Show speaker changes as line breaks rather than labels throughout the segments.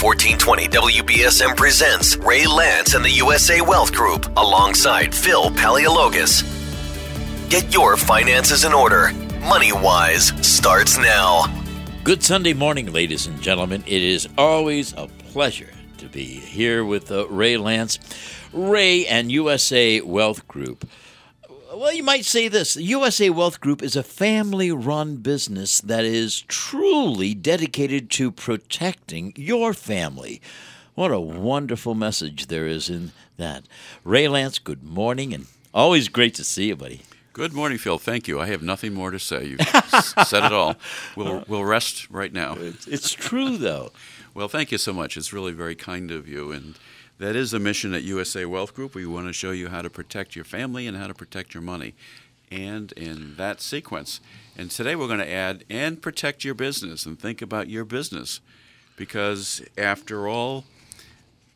1420 WBSM presents Ray Lance and the USA Wealth Group alongside Phil Paleologos. Get your finances in order. Money Wise starts now.
Good Sunday morning, ladies and gentlemen. It is always a pleasure to be here with uh, Ray Lance. Ray and USA Wealth Group. Well, you might say this the USA Wealth Group is a family run business that is truly dedicated to protecting your family. What a wonderful message there is in that. Ray Lance, good morning, and always great to see you, buddy.
Good morning, Phil. Thank you. I have nothing more to say. You've said it all. We'll, we'll rest right now.
It's true, though.
Well, thank you so much. It's really very kind of you. And that is the mission at USA Wealth Group. We want to show you how to protect your family and how to protect your money. And in that sequence. And today we're going to add and protect your business and think about your business. Because after all,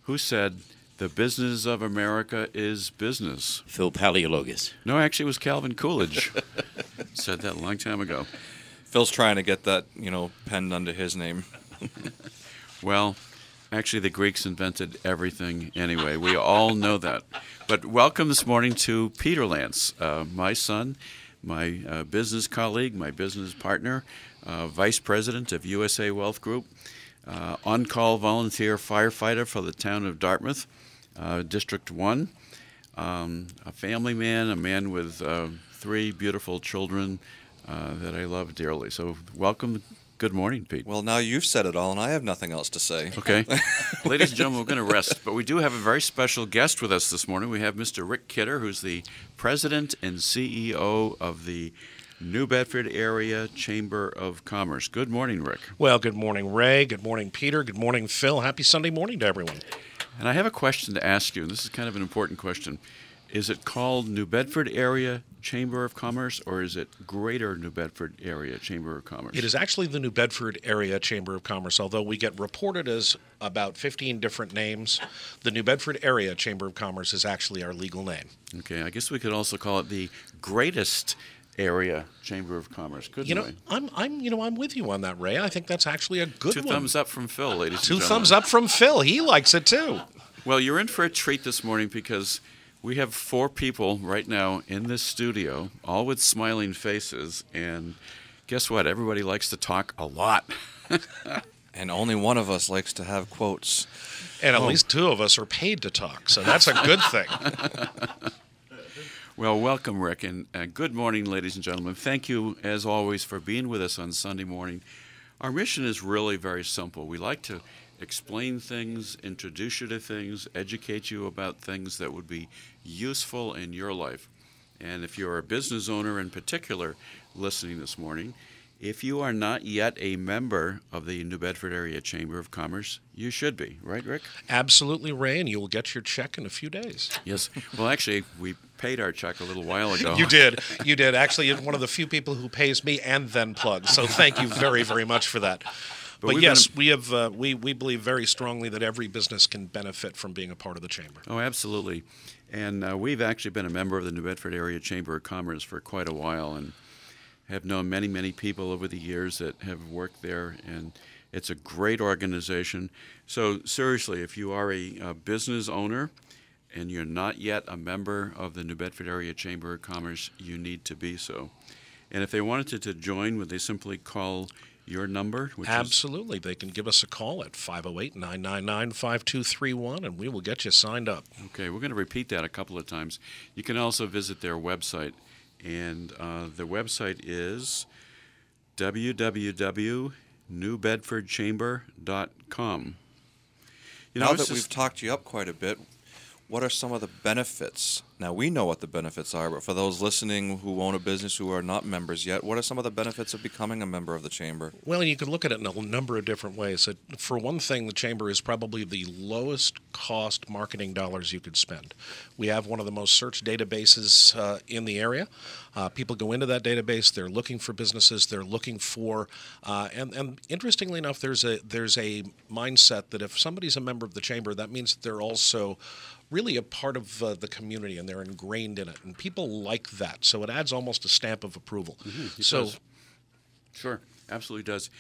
who said the business of America is business?
Phil Paleologos.
No, actually, it was Calvin Coolidge. said that a long time ago.
Phil's trying to get that, you know, penned under his name.
Well, actually, the Greeks invented everything anyway. We all know that. But welcome this morning to Peter Lance, uh, my son, my uh, business colleague, my business partner, uh, vice president of USA Wealth Group, uh, on call volunteer firefighter for the town of Dartmouth, uh, District 1, um, a family man, a man with uh, three beautiful children that I love dearly. So, welcome. Good morning, Pete.
Well, now you've said it all, and I have nothing else to say.
Okay. Ladies and gentlemen, we're going to rest, but we do have a very special guest with us this morning. We have Mr. Rick Kidder, who's the president and CEO of the New Bedford Area Chamber of Commerce. Good morning, Rick.
Well, good morning, Ray. Good morning, Peter. Good morning, Phil. Happy Sunday morning to everyone.
And I have a question to ask you, and this is kind of an important question. Is it called New Bedford Area Chamber of Commerce or is it Greater New Bedford Area Chamber of Commerce?
It is actually the New Bedford Area Chamber of Commerce, although we get reported as about 15 different names. The New Bedford Area Chamber of Commerce is actually our legal name.
Okay, I guess we could also call it the greatest area chamber of commerce. Good
you know, I'm, I'm, you know, I'm with you on that, Ray. I think that's actually a good
Two
one.
thumbs up from Phil, ladies.
Two thumbs up from Phil. He likes it too.
Well, you're in for a treat this morning because we have four people right now in this studio, all with smiling faces, and guess what? Everybody likes to talk a lot.
and only one of us likes to have quotes.
And at oh. least two of us are paid to talk, so that's a good thing.
well, welcome, Rick, and uh, good morning, ladies and gentlemen. Thank you, as always, for being with us on Sunday morning. Our mission is really very simple. We like to explain things, introduce you to things, educate you about things that would be useful in your life. And if you're a business owner in particular listening this morning, if you are not yet a member of the New Bedford Area Chamber of Commerce, you should be, right, Rick?
Absolutely, Ray, and you will get your check in a few days.
Yes. Well, actually, we paid our check a little while ago.
you did. You did. Actually, you're one of the few people who pays me and then plugs. So thank you very, very much for that. But, but yes, we have uh, we we believe very strongly that every business can benefit from being a part of the chamber.
Oh, absolutely. And uh, we've actually been a member of the New Bedford Area Chamber of Commerce for quite a while, and have known many many people over the years that have worked there, and it's a great organization. So seriously, if you are a, a business owner and you're not yet a member of the New Bedford Area Chamber of Commerce, you need to be so. And if they wanted to join, would they simply call your number?
Absolutely. Is... They can give us a call at 508 999 5231 and we will get you signed up.
Okay, we're going to repeat that a couple of times. You can also visit their website, and uh, the website is www.newbedfordchamber.com.
You know, now that just... we've talked you up quite a bit, what are some of the benefits? Now we know what the benefits are, but for those listening who own a business who are not members yet, what are some of the benefits of becoming a member of the chamber?
Well, you can look at it in a number of different ways. For one thing, the chamber is probably the lowest cost marketing dollars you could spend. We have one of the most searched databases uh, in the area. Uh, people go into that database. They're looking for businesses. They're looking for, uh, and and interestingly enough, there's a there's a mindset that if somebody's a member of the chamber, that means that they're also really a part of uh, the community and they're ingrained in it. And people like that. So it adds almost a stamp of approval.
Mm-hmm, so, does. Sure, absolutely does.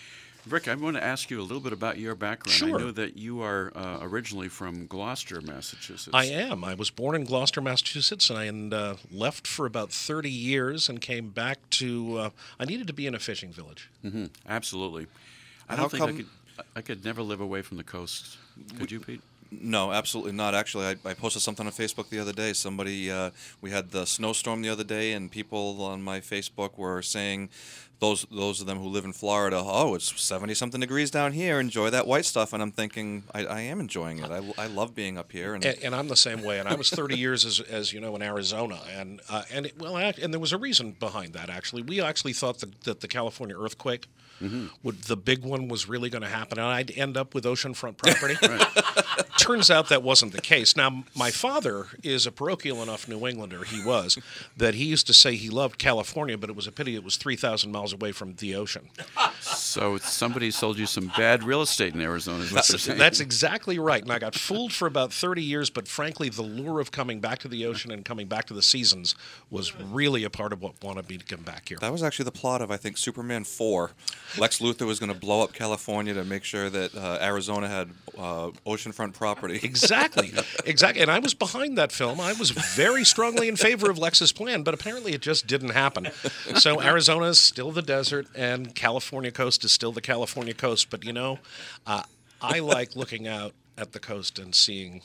Rick, I want to ask you a little bit about your background.
Sure.
I know that you are uh, originally from Gloucester, Massachusetts.
I am. I was born in Gloucester, Massachusetts, and uh, left for about 30 years and came back to. Uh, I needed to be in a fishing village.
Mm-hmm. Absolutely. I
How
don't think I could. I could never live away from the coast. Could you, Pete?
No, absolutely not. Actually, I, I posted something on Facebook the other day. Somebody, uh, we had the snowstorm the other day, and people on my Facebook were saying, those those of them who live in Florida, oh, it's seventy something degrees down here. Enjoy that white stuff. And I'm thinking, I, I am enjoying it. I, I love being up here. And,
And, and I'm the same way. And I was 30 years, as, as you know, in Arizona, and uh, and it, well, and there was a reason behind that. Actually, we actually thought that, that the California earthquake, Mm-hmm. would the big one, was really going to happen, and I'd end up with oceanfront property. Turns out that wasn't the case. Now, my father is a parochial enough New Englander. He was that he used to say he loved California, but it was a pity it was 3,000 miles away from the ocean.
So somebody sold you some bad real estate in Arizona. Is what you're saying.
That's exactly right. And I got fooled for about 30 years, but frankly, the lure of coming back to the ocean and coming back to the seasons was really a part of what wanted me to come back here.
that was actually the plot of, I think, Superman 4. Lex Luthor was going to blow up California to make sure that uh, Arizona had uh, oceanfront property.
Exactly, exactly. And I was behind that film. I was very strongly in favor of Lex's plan, but apparently it just didn't happen. So Arizona is still the desert, and California coast is still the California coast. But you know, uh, I like looking out at the coast and seeing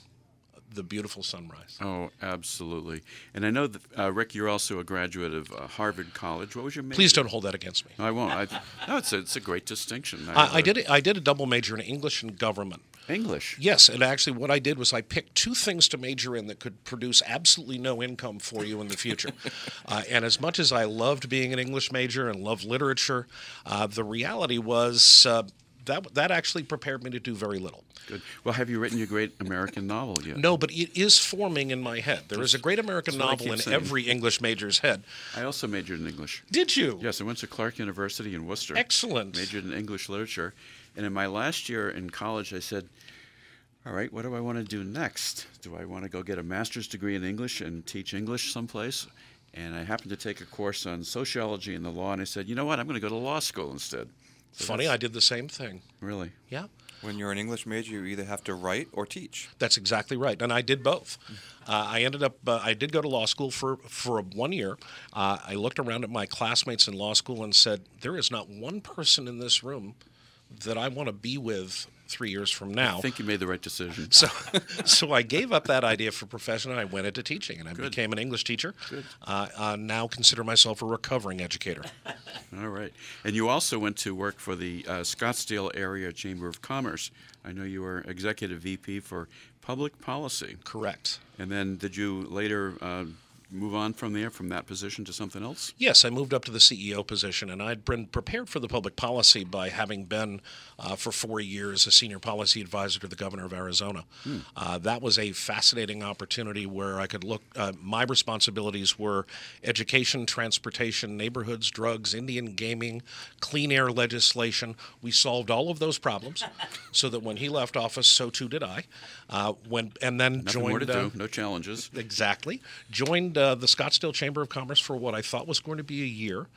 the beautiful sunrise.
Oh, absolutely. And I know that uh, Rick, you're also a graduate of uh, Harvard College. What was your major?
Please don't hold that against me.
No, I won't. I, no, it's a, it's a great distinction.
I, I did. I did a double major in English and government.
English.
Yes, and actually, what I did was I picked two things to major in that could produce absolutely no income for you in the future. uh, and as much as I loved being an English major and loved literature, uh, the reality was uh, that that actually prepared me to do very little.
Good. Well, have you written your great American novel yet?
No, but it is forming in my head. There is a great American novel in
saying.
every English major's head.
I also majored in English.
Did you?
Yes, I went to Clark University in Worcester.
Excellent.
Majored in English literature. And in my last year in college, I said, all right, what do I want to do next? Do I want to go get a master's degree in English and teach English someplace? And I happened to take a course on sociology and the law, and I said, you know what, I'm going to go to law school instead. So
Funny, I did the same thing.
Really?
Yeah.
When you're an English major, you either have to write or teach.
That's exactly right, and I did both. Uh, I ended up. Uh, I did go to law school for for one year. Uh, I looked around at my classmates in law school and said, "There is not one person in this room that I want to be with three years from now."
I think you made the right decision.
so, so I gave up that idea for profession and I went into teaching and I
Good.
became an English teacher.
Good.
Uh, uh, now consider myself a recovering educator.
All right. And you also went to work for the uh, Scottsdale Area Chamber of Commerce. I know you were executive VP for public policy.
Correct.
And then did you later uh, move on from there, from that position to something else?
Yes, I moved up to the CEO position, and I'd been prepared for the public policy by having been uh, for four years a senior policy advisor to the governor of Arizona. Uh, that was a fascinating opportunity where I could look. Uh, my responsibilities were education, transportation, neighborhoods, drugs, Indian gaming, clean air legislation. We solved all of those problems, so that when he left office, so too did I. Uh, when and then
Nothing
joined.
more to
uh,
do, no challenges.
Exactly. Joined uh, the Scottsdale Chamber of Commerce for what I thought was going to be a year.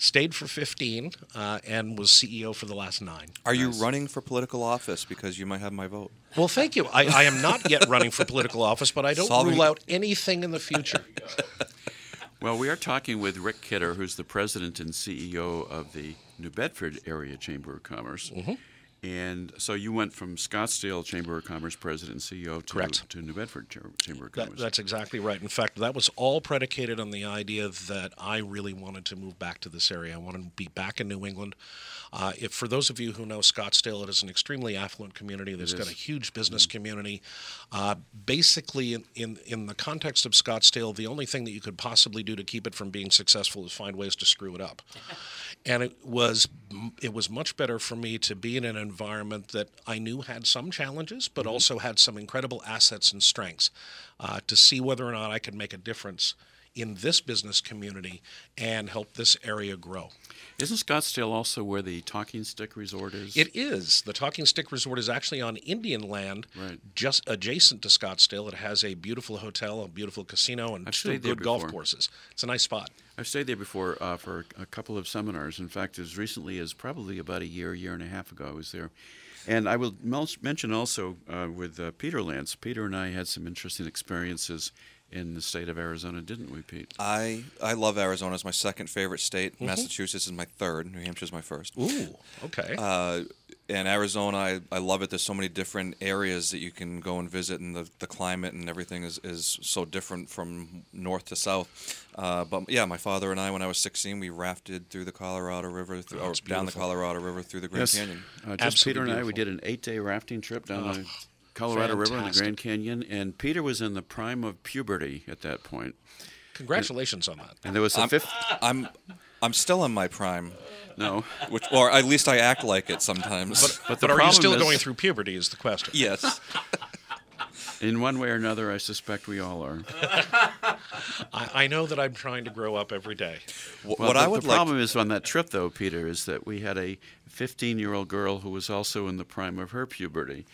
Stayed for 15 uh, and was CEO for the last nine.
Are you running for political office? Because you might have my vote.
Well, thank you. I, I am not yet running for political office, but I don't
Solving-
rule out anything in the future.
Well, we are talking with Rick Kidder, who's the president and CEO of the New Bedford Area Chamber of Commerce.
Mm-hmm.
And so you went from Scottsdale Chamber of Commerce president and CEO to,
Correct.
to New Bedford Chamber of
That,
Commerce.
that's exactly right. In fact, that was all predicated on the idea that I really wanted to move back to this area. I wanted to be back in New England. Uh, if for those of you who know Scottsdale, it is an extremely affluent community. That's got a huge business community. Uh, basically, in, in in the context of Scottsdale, the only thing that you could possibly do to keep it from being successful is find ways to screw it up. and it was it was much better for me to be in an environment that I knew had some challenges, but also had some incredible assets and strengths. Uh, to see whether or not I could make a difference in this business community and help this area grow.
Isn't Scottsdale also where the Talking Stick Resort is?
It is. The Talking Stick Resort is actually on Indian land,
Right.
just adjacent to Scottsdale. It has a beautiful hotel, a beautiful casino, and
I've
two good golf courses. It's a nice spot.
I've stayed there before uh, for a couple of seminars. In fact, as recently as probably about a year, year and a half ago, I was there. And I will mention also uh, with uh, Peter Lance. Peter and I had some interesting experiences in the state of Arizona, didn't we, Pete?
I I love Arizona. It's my second favorite state. Massachusetts is my third. New Hampshire is my first.
Ooh, okay.
Uh, and Arizona, I, I love it. There's so many different areas that you can go and visit, and the, the climate and everything is, is so different from north to south. Uh, but yeah, my father and I, when I was 16, we rafted through the Colorado River, through,
Oh,
or
it's
down the. Colorado River through the Grand
Yes.
Canyon.
Uh, just
Absolutely
Peter and I, we did an eight-day rafting trip down
Oh,
the Colorado River and the. Grand Canyon. And Peter was in the prime of puberty at that point.
Congratulations on that.
And there was a
I'm,
fifth.
I'm I'm still in my prime,
No,
which or at least I act like it sometimes.
But,
But the
are you still
is-
going through puberty? Is the question.
yes,
in one way or another, I suspect we all are.
I, I know that I'm trying to grow up every day.
Well,
what
the,
I would
the
like.
problem is on that trip, though, Peter, is that we had a 15-year-old girl who was also in the prime of her puberty,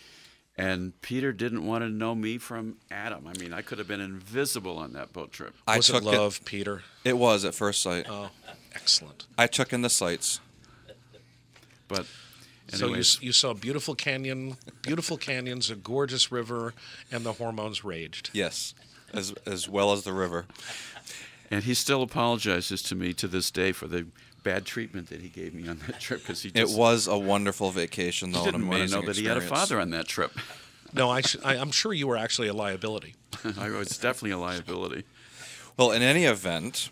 and Peter didn't want to know me from Adam. I mean, I could have been invisible on that boat trip.
I
Was it
took
love, Peter?
It, it was at first sight.
Oh, excellent.
I took in the sights.
But
So you, you saw beautiful canyon, beautiful canyons, a gorgeous river, and the hormones raged.
Yes, as as well as the river.
and he still apologizes to me to this day for the bad treatment that he gave me on that trip because he
It was a wonderful vacation, though. an
didn't want to
amazing
know that he had a father on that trip.
No, I, sh- I I'm sure you were actually a liability.
I was definitely a liability.
Well, in any event,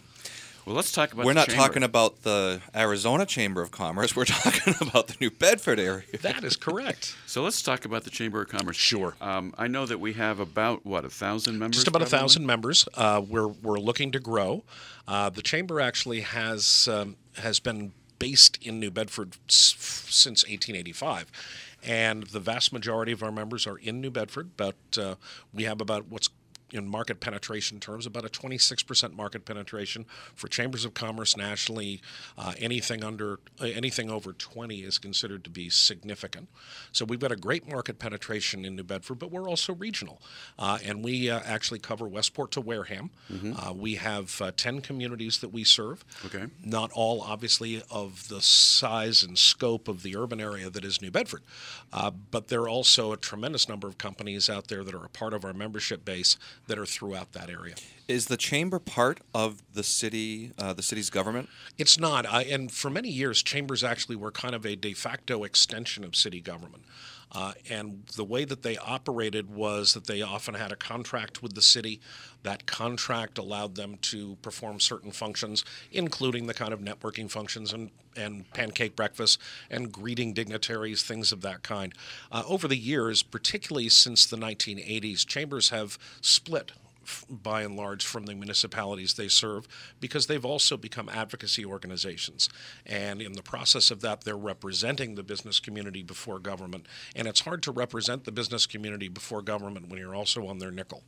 Well, let's talk about.
we're
the
not
chamber.
talking about the Arizona Chamber of Commerce. We're talking about the New Bedford area.
That is correct.
So let's talk about the Chamber of Commerce.
Sure.
Um, I know that we have about what a thousand members.
Just about a thousand members. Uh, we're we're looking to grow. Uh, the chamber actually has um, has been based in New Bedford s- since 1885, and the vast majority of our members are in New Bedford. But uh, we have about what's in market penetration terms, about a 26% market penetration for chambers of commerce nationally. Uh, anything under, uh, anything over 20 is considered to be significant. So we've got a great market penetration in New Bedford, but we're also regional, uh, and we uh, actually cover Westport to Wareham. Uh, we have uh, 10 communities that we serve.
Okay.
Not all, obviously, of the size and scope of the urban area that is New Bedford, uh, but there are also a tremendous number of companies out there that are a part of our membership base that are throughout that area.
Is the chamber part of the city, uh, the city's government?
It's not. I, and for many years, chambers actually were kind of a de facto extension of city government. Uh, and the way that they operated was that they often had a contract with the city. That contract allowed them to perform certain functions, including the kind of networking functions and, and pancake breakfast and greeting dignitaries, things of that kind. Uh, over the years, particularly since the 1980s, chambers have split by and large from the municipalities they serve because they've also become advocacy organizations. And in the process of that, they're representing the business community before government. And it's hard to represent the business community before government when you're also on their nickel.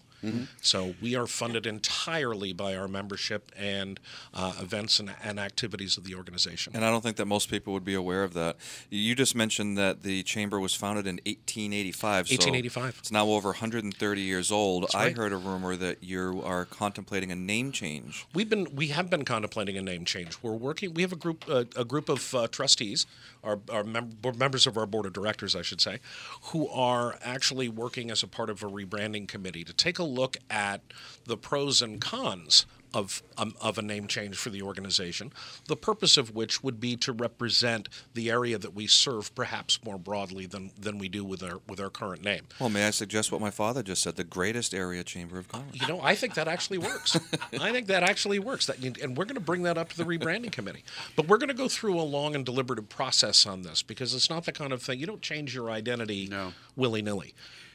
So we are funded entirely by our membership and uh, events and, and activities of the organization.
And I don't think that most people would be aware of that. You just mentioned that the chamber was founded in 1885. so
1885.
It's now over 130 years old. I heard a rumor that you are contemplating a name change.
We've been we have been contemplating a name change. We're working. We have a group uh, a group of uh, trustees, our, our mem- members of our board of directors, I should say, who are actually working as a part of a rebranding committee to take a look at the pros and cons of um, of a name change for the organization. The purpose of which would be to represent the area that we serve, perhaps more broadly than than we do with our with our current name.
Well, may I suggest what my father just said? The greatest area chamber of commerce.
You know, I think that actually works. I think that actually works. That, and we're going to bring that up to the rebranding committee. But we're going to go through a long and deliberative process on this because it's not the kind of thing you don't change your identity
No.
willy nilly.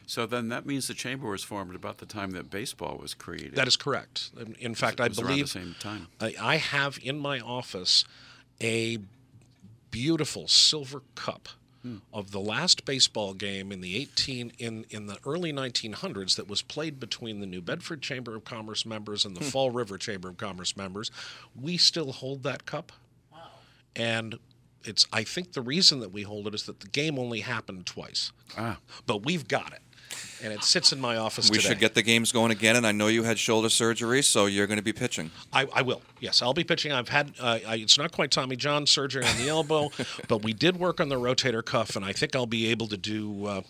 So then that means the chamber was formed about the time that baseball was created.
That is correct. In- In fact,
It
I
was around
believe
the same time.
I, I have in my office a beautiful silver cup hmm. of the last baseball game in the 18 in in the early 1900s that was played between the New Bedford Chamber of Commerce members and the hmm. Fall River Chamber of Commerce members. We still hold that cup. Wow. And it's I think the reason that we hold it is that the game only happened twice. Ah. But we've got it and it sits in my office.
We
today.
should get the games going again, and I know you had shoulder surgery, so you're going to be pitching.
I, I will. Yes, I'll be pitching. I've had. Uh, I, it's not quite Tommy John surgery on the elbow, but we did work on the rotator cuff, and I think I'll be able to do. Uh,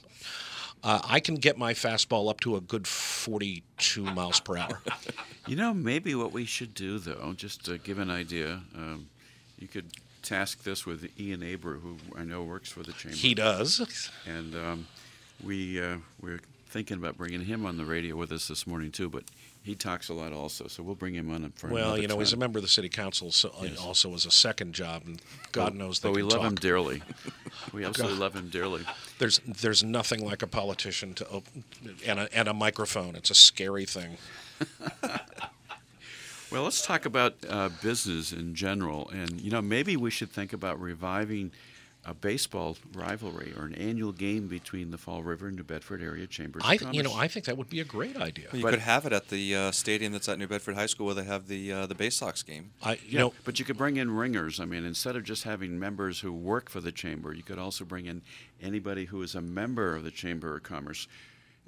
uh, I can get my fastball up to a good 42 miles per hour.
You know, maybe what we should do, though, just to give an idea, um, you could task this with Ian Abreu, who I know works for the chamber.
He does.
And um, we uh, we're thinking about bringing him on the radio with us this morning too, but he talks a lot also, so we'll bring him on for
well, you know,
time.
he's a member of the city council, so uh, yes. also as a second job, and God
well,
knows
that. But we
love
talk. him dearly. we absolutely God. love him dearly.
There's there's nothing like a politician to open and a, and a microphone. It's a scary thing.
well, let's talk about uh, business in general, and you know, maybe we should think about reviving a baseball rivalry or an annual game between the Fall River and New Bedford area chambers.
I, you know, I think that would be a great idea.
Well, you but could have it at the uh, stadium that's at New Bedford High School, where they have the uh, the Bay Sox game.
I, you yeah, know, but you could bring in ringers. I mean, instead of just having members who work for the chamber, you could also bring in anybody who is a member of the Chamber of Commerce,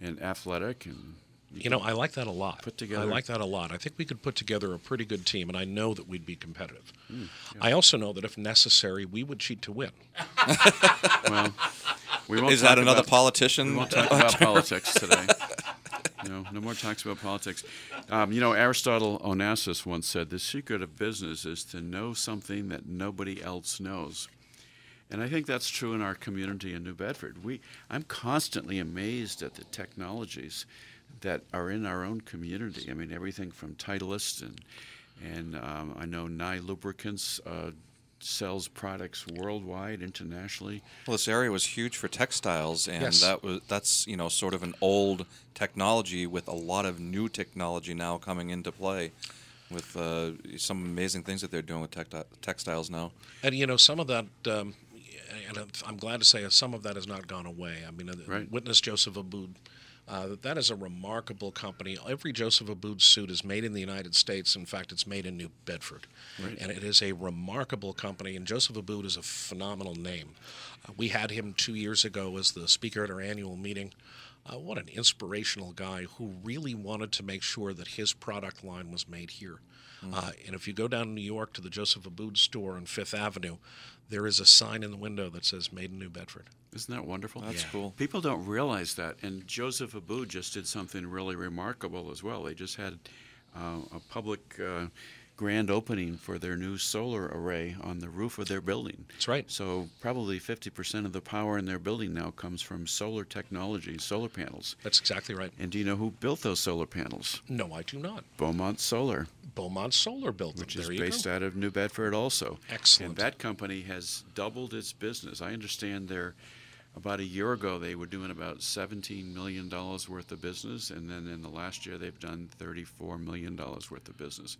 and athletic and
you, know, I like that a lot. Put together. I like that a lot. I think we could put together a pretty good team, and I know that we'd be competitive. Mm, yeah. I also know that if necessary, we would cheat to win.
well, we won't
is that another
about,
politician?
We won't talk about politics today. No, no more talks about politics. Um, you know, Aristotle Onassis once said, "The secret of business is to know something that nobody else knows." And I think that's true in our community in New Bedford. We, I'm constantly amazed at the technologies that are in our own community. I mean, everything from Titleist and and um, I know Nye Lubricants uh, sells products worldwide, internationally.
Well, this area was huge for textiles, and yes. that was that's you know sort of an old technology with a lot of new technology now coming into play. With uh, some amazing things that they're doing with textiles now,
and you know some of that um, and I'm glad to say some of that has not gone away. I mean, uh, right. witness Joseph Abboud uh, that is a remarkable company. Every Joseph Abboud suit is made in the United States. In fact, it's made in New Bedford. Right. And it is a remarkable company, and Joseph Abboud is a phenomenal name. Uh, we had him two years ago as the speaker at our annual meeting. Uh, what an inspirational guy who really wanted to make sure that his product line was made here. Mm-hmm. Uh, and if you go down to New York to the Joseph Abboud store on Fifth Avenue, there is a sign in the window that says "Made in New Bedford."
Isn't that wonderful?
That's yeah. cool.
People don't realize that. And Joseph Abboud just did something really remarkable as well. They just had uh, a public uh, grand opening for their new solar array on the roof of their building.
That's right.
So probably 50% of the power in their building now comes from solar technology, solar panels.
That's exactly right.
And do you know who built those solar panels?
No, I do not.
Beaumont Solar.
Beaumont Solar built
which
them.
is based out of New Bedford also.
Excellent.
And that company has doubled its business. I understand they're about a year ago they were doing about $17 million worth of business and then in the last year they've done $34 million worth of business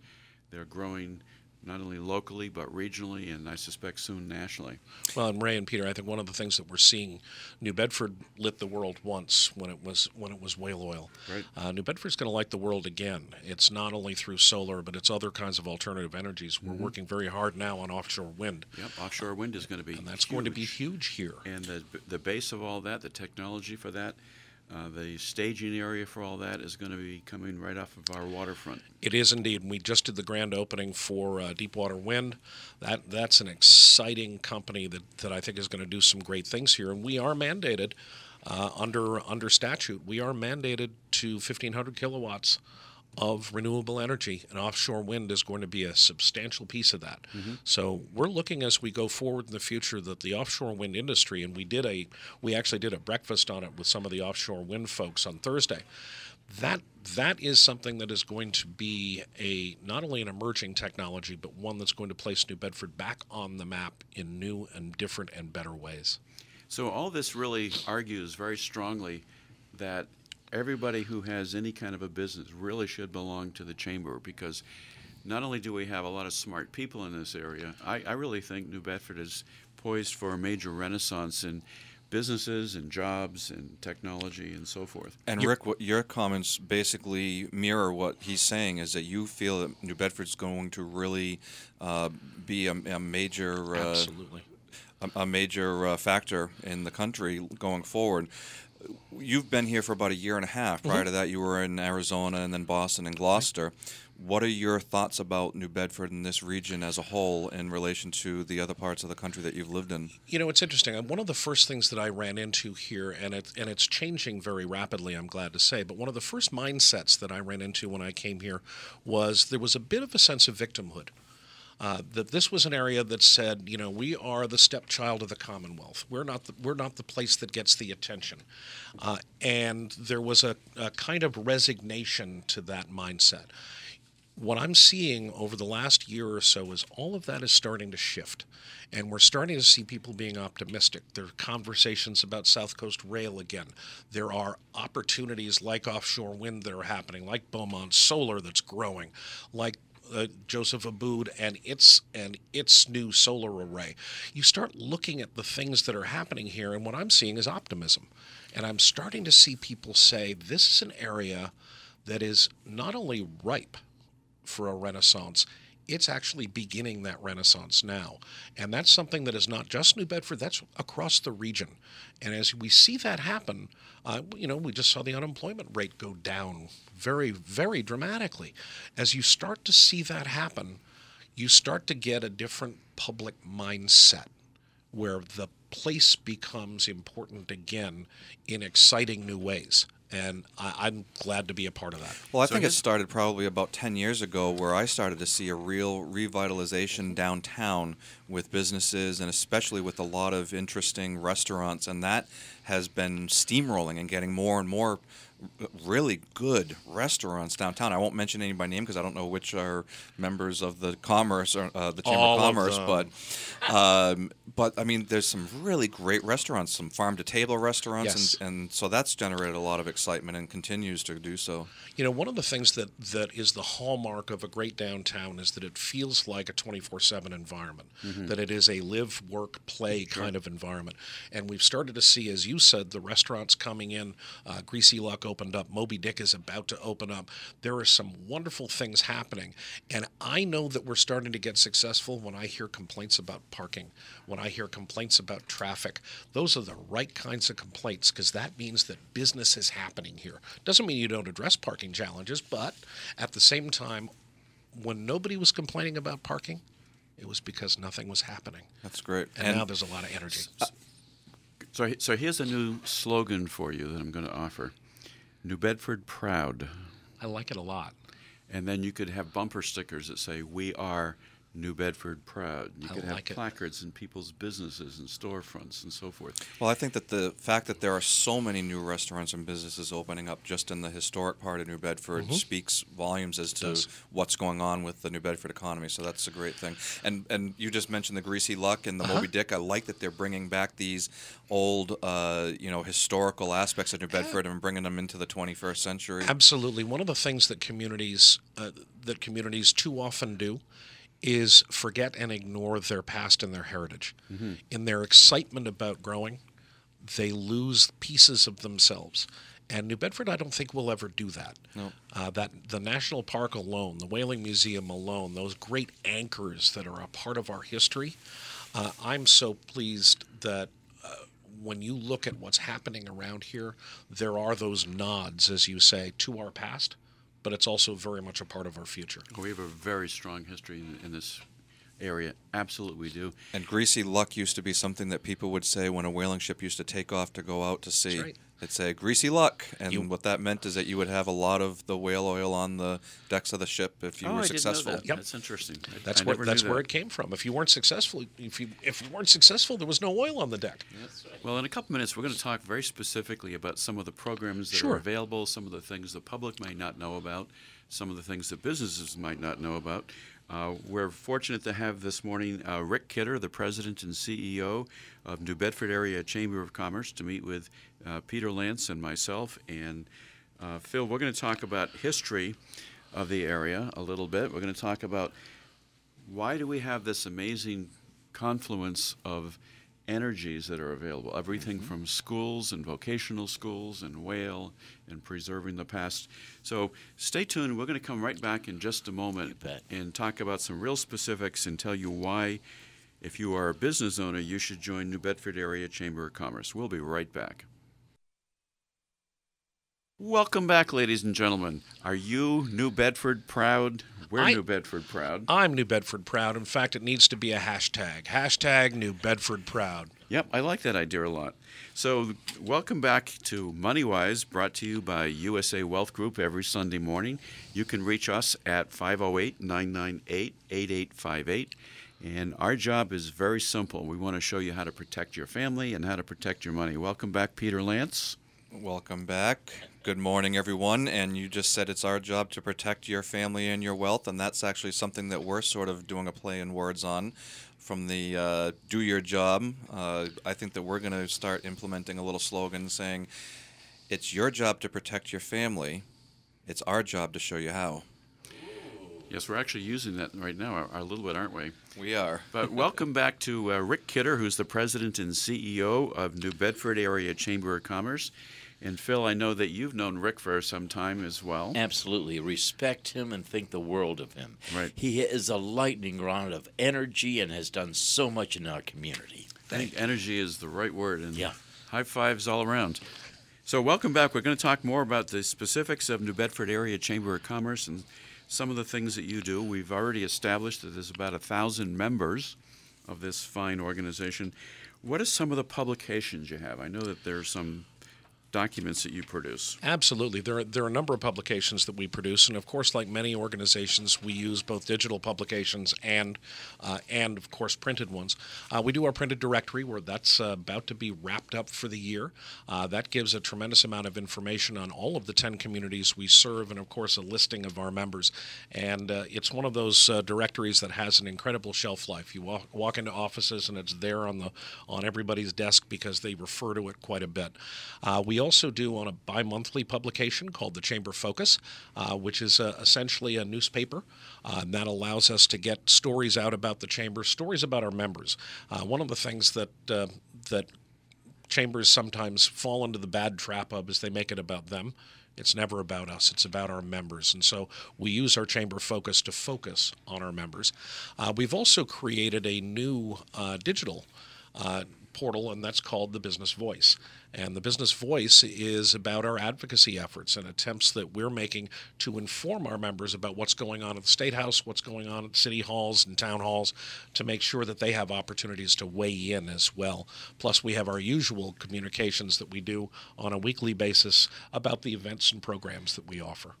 they're growing not only locally but regionally and I suspect soon nationally.
Well, and Ray and Peter, I think one of the things that we're seeing, New Bedford lit the world once when it was when it was whale oil.
Right.
Uh, New Bedford's going to light the world again. It's not only through solar, but it's other kinds of alternative energies. We're mm-hmm. working very hard now on offshore wind.
Yep, offshore wind is going to be
and that's
huge.
going to be huge here.
And the the base of all that, the technology for that uh, the staging area for all that is going to be coming right off of our waterfront.
It is indeed. We just did the grand opening for uh, Deepwater Wind. That that's an exciting company that, that I think is going to do some great things here, and we are mandated uh, under under statute. We are mandated to 1,500 kilowatts of renewable energy, and offshore wind is going to be a substantial piece of that. Mm-hmm. So we're looking as we go forward in the future that the offshore wind industry, and we did a, we actually did a breakfast on it with some of the offshore wind folks on Thursday. That that is something that is going to be a not only an emerging technology, but one that's going to place New Bedford back on the map in new and different and better ways.
So all this really argues very strongly that everybody who has any kind of a business really should belong to the chamber because not only do we have a lot of smart people in this area, I, I really think New Bedford is poised for a major renaissance in businesses and jobs and technology and so forth.
And Rick, what your comments basically mirror what he's saying is that you feel that New Bedford's going to really uh, be a, a major
uh, absolutely
a, a major uh, factor in the country going forward. You've been here for about a year and a half. Prior mm-hmm. to that, you were in Arizona and then Boston and Gloucester. What are your thoughts about New Bedford and this region as a whole in relation to the other parts of the country that you've lived in?
You know, it's interesting. One of the first things that I ran into here, and it and it's changing very rapidly. I'm glad to say, but one of the first mindsets that I ran into when I came here was there was a bit of a sense of victimhood. Uh, that this was an area that said, you know, we are the stepchild of the Commonwealth. We're not the, we're not the place that gets the attention. Uh, and there was a, a kind of resignation to that mindset. What I'm seeing over the last year or so is all of that is starting to shift. And we're starting to see people being optimistic. There are conversations about South Coast Rail again. There are opportunities like offshore wind that are happening, like Beaumont Solar that's growing, like uh, Joseph Abboud and its and its new solar array. You start looking at the things that are happening here, and what I'm seeing is optimism. And I'm starting to see people say this is an area that is not only ripe for a renaissance, it's actually beginning that renaissance now. And that's something that is not just New Bedford, that's across the region. And as we see that happen, uh, you know, we just saw the unemployment rate go down very, very dramatically. As you start to see that happen, you start to get a different public mindset where the place becomes important again in exciting new ways and I, am glad to be a part of that.
Well, I so think it started probably about 10 years ago where I started to see a real revitalization downtown with businesses and especially with a lot of interesting restaurants, and that has been steamrolling and getting more and more really good restaurants downtown. I won't mention any by name because I don't know which are members of the commerce or uh, the chamber
All
of commerce, of but um, but I mean, there's some really great restaurants, some farm to table restaurants,
yes.
and, and so that's generated a lot of excitement and continues to do so.
You know, one of the things that that is the hallmark of a great downtown is that it feels like a 24/7 environment, mm-hmm. that it is a live, work, play kind of environment, and we've started to see, as you said, the restaurants coming in. Uh, Greasy Luck opened up. Moby Dick is about to open up. There are some wonderful things happening. And I know that we're starting to get successful when I hear complaints about parking, when I hear complaints about traffic. Those are the right kinds of complaints because that means that business is happening here. Doesn't mean you don't address parking challenges, but at the same time, when nobody was complaining about parking, it was because nothing was happening.
That's great.
And, and now there's a lot of energy. Uh,
so, so here's a new slogan for you that I'm going to offer. New Bedford Proud.
I like it a lot.
And then you could have bumper stickers that say, We are New Bedford proud. You
I
could
like
have placards in people's businesses and storefronts and so forth.
Well, I think that the fact that there are so many new restaurants and businesses opening up just in the historic part of New Bedford mm-hmm. speaks volumes as to what's going on with the New Bedford economy. So that's a great thing. And and you just mentioned the Greasy Luck and the uh-huh. Moby Dick. I like that they're bringing back these old, uh, you know, historical aspects of New Bedford and bringing them into the 21st century.
Absolutely. One of the things that communities uh, that communities too often do is forget and ignore their past and their heritage. Mm-hmm. In their excitement about growing, they lose pieces of themselves. And New Bedford, I don't think will ever do that.
No.
Uh, that the national park alone, the Whaling Museum alone, those great anchors that are a part of our history. Uh, I'm so pleased that uh, when you look at what's happening around here, there are those nods, as you say, to our past but it's also very much a part of our future.
We have a very strong history in, in this area. Absolutely, we do.
And greasy luck used to be something that people would say when a whaling ship used to take off to go out to sea.
Right.
They'd say greasy luck, and you, what that meant is that you would have a lot of the whale oil on the decks of the ship if you
oh,
were successful.
That. Yep. That's interesting. I,
that's
I
where that's
that.
where it came from. If you weren't successful, if you if you weren't successful, there was no oil on the deck.
Yes. Well, in a couple minutes, we're going to talk very specifically about some of the programs that
sure.
are available, some of the things the public may not know about some of the things that businesses might not know about. Uh, we're fortunate to have this morning uh, Rick Kidder, the president and CEO of New Bedford Area Chamber of Commerce, to meet with uh, Peter Lance and myself. And uh, Phil, we're going to talk about history of the area a little bit. We're going to talk about why do we have this amazing confluence of energies that are available. Everything
Mm-hmm.
from schools and vocational schools and whale and preserving the past. So stay tuned. We're going to come right back in just a moment and talk about some real specifics and tell you why, if you are a business owner, you should join New Bedford Area Chamber of Commerce. We'll be right back. Welcome back, ladies and gentlemen. Are you New Bedford proud? We're
I-
New Bedford proud.
I'm New Bedford proud. In fact, it needs to be a hashtag. Hashtag New Bedford proud.
Yep, I like that idea a lot. So, welcome back to MoneyWise, brought to you by USA Wealth Group every Sunday morning. You can reach us at 508 998 8858. And our job is very simple. We want to show you how to protect your family and how to protect your money. Welcome back, Peter Lance.
Welcome back. Good morning, everyone. And you just said it's our job to protect your family and your wealth, and that's actually something that we're sort of doing a play in words on. From the uh, "Do Your Job," uh, I think that we're going to start implementing a little slogan saying, "It's your job to protect your family. It's our job to show you how."
Yes, we're actually using that right now a, little bit, aren't we?
We are.
But welcome back to uh, Rick Kidder, who's the president and CEO of New Bedford Area Chamber of Commerce. And Phil, I know that you've known Rick for some time as well.
Absolutely. Respect him and think the world of him.
Right.
He is a lightning rod of energy and has done so much in our community.
I think energy is the right word, and
Yeah.
high fives all around. So, welcome back. We're going to talk more about the specifics of New Bedford Area Chamber of Commerce and some of the things that you do. We've already established that there's about a thousand members of this fine organization. What are some of the publications you have? I know that there are some documents that you produce.
Absolutely. There are, there are a number of publications that we produce, and of course, like many organizations, we use both digital publications and, uh, and of course, printed ones. Uh, we do our printed directory, where that's uh, about to be wrapped up for the year. Uh, that gives a tremendous amount of information on all of the 10 communities we serve, and of course, a listing of our members. And uh, it's one of those uh, directories that has an incredible shelf life. You walk, walk into offices, and it's there on the on everybody's desk because they refer to it quite a bit. We also do on a bi-monthly publication called the Chamber Focus, uh, which is uh, essentially a newspaper uh, and that allows us to get stories out about the chamber, stories about our members. Uh, one of the things that uh, that chambers sometimes fall into the bad trap of is they make it about them. It's never about us. It's about our members. And so we use our chamber focus to focus on our members. Uh, we've also created a new uh, digital uh, portal, and that's called the Business Voice. And the Business Voice is about our advocacy efforts and attempts that we're making to inform our members about what's going on at the State House, what's going on at city halls and town halls, to make sure that they have opportunities to weigh in as well. Plus, we have our usual communications that we do on a weekly basis about the events and programs that we offer.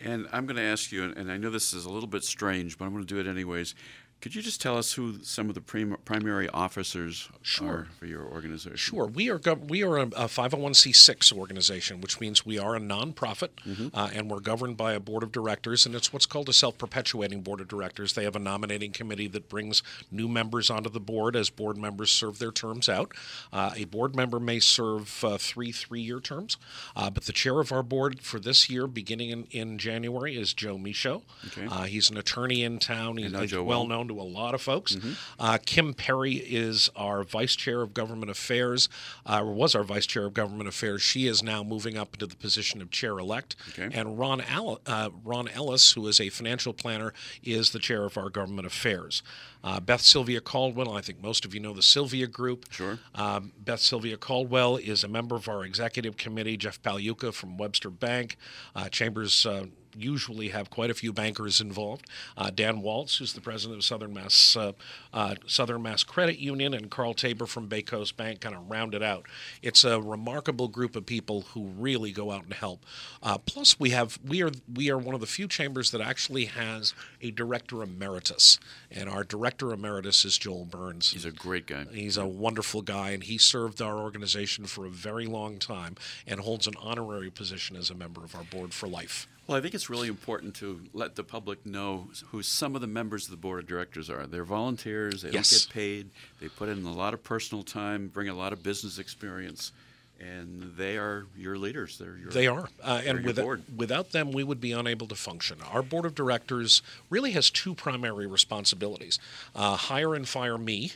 And I'm going to ask you, and I know this is a little bit strange, but I'm going to do it anyways. Could you just tell us who some of the prim- primary officers
Sure.
are for your organization?
Sure, we are gov- we are a, a 501c6 organization, which means we are a nonprofit, uh, and we're governed by a board of directors, and it's what's called a self-perpetuating board of directors. They have a nominating committee that brings new members onto the board as board members serve their terms out. Uh, a board member may serve uh, three three-year terms, uh, but the chair of our board for this year, beginning in, in January, is Joe Michaud.
Okay.
Uh, he's an attorney in town. He's well
well.
Known to a lot of folks. Uh, Kim Perry is our vice chair of government affairs, uh, or was our vice chair of government affairs. She is now moving up into the position of chair elect.
Okay.
And Ron, Al- uh, Ron Ellis, who is a financial planner, is the chair of our government affairs. Uh, Beth Sylvia Caldwell, I think most of you know the Sylvia Group.
Sure.
Um, Beth Sylvia Caldwell is a member of our executive committee. Jeff Paluca from Webster Bank. Uh, Chambers uh, usually have quite a few bankers involved. Uh, Dan Waltz, who's the president of Southern Mass uh, uh, Southern Mass Credit Union, and Carl Tabor from Bay Coast Bank kind of round it out. It's a remarkable group of people who really go out and help. Uh, plus, we have we are we are one of the few chambers that actually has a director emeritus, and our director emeritus is Joel Burns.
He's a great guy.
He's a wonderful guy, and he served our organization for a very long time and holds an honorary position as a member of our board for life.
Well, I think it's really important to let the public know who some of the members of the board of directors are. They're volunteers, they
Yes.
don't get paid, they put in a lot of personal time, bring a lot of business experience. and they are your leaders. They're your,
They are, uh, and without,
board.
without them, we would be unable to function. Our board of directors really has two primary responsibilities: uh, hire and fire me.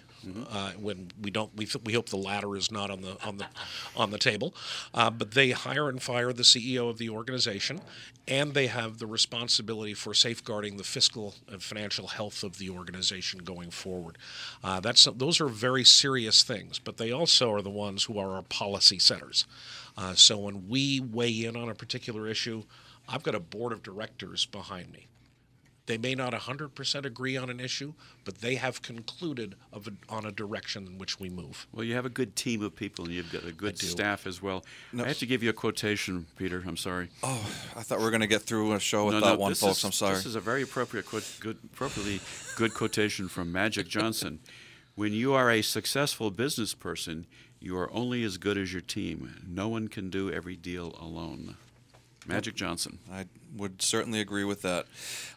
Uh, when we don't, we, th- we hope the latter is not on the on the on the table. Uh, but they hire and fire the CEO of the organization, and they have the responsibility for safeguarding the fiscal and financial health of the organization going forward. Uh, that's those are very serious things, but they also are the ones who are our policy setters. Uh, so when we weigh in on a particular issue, I've got a board of directors behind me. They may not 100% agree on an issue, but they have concluded of a, on a direction in which we move.
Well, you have a good team of people, and you've got a good staff as well. I have to give you a quotation, Peter. I'm sorry.
Oh, I thought we were going to get through a show
No,
without
no,
one,
this
folks.
is-
I'm sorry.
This is a very appropriate, quote, good, appropriately good quotation from Magic Johnson. When you are a successful business person, you are only as good as your team. No one can do every deal alone. Magic Johnson.
I would certainly agree with that.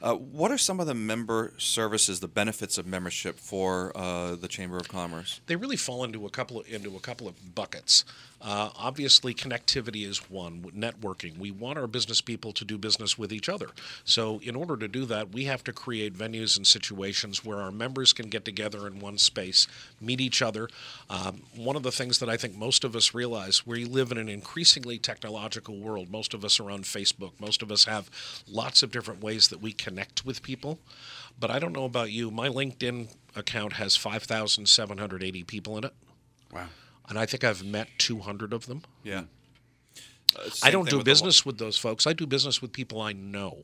Uh, what are some of the member services, the benefits of membership for uh, the Chamber of Commerce?
They really fall into a couple of, into a couple of buckets. Uh, obviously, connectivity is one. Networking. We want our business people to do business with each other. So, in order to do that, we have to create venues and situations where our members can get together in one space, meet each other. Um, one of the things that I think most of us realize, we live in an increasingly technological world. Most of us are on Facebook. Most of us have lots of different ways that we connect with people. But I don't know about you. My LinkedIn account has 5,780 people in it
Wow.
And I think I've met 200 of them.
Yeah.
I don't do business with those folks. I do business with people I know.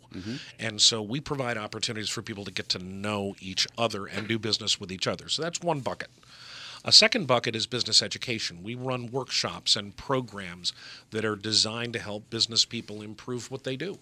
And so we provide opportunities for people to get to know each other and do business with each other. So that's one bucket. A second bucket is business education. We run workshops and programs that are designed to help business people improve what they do.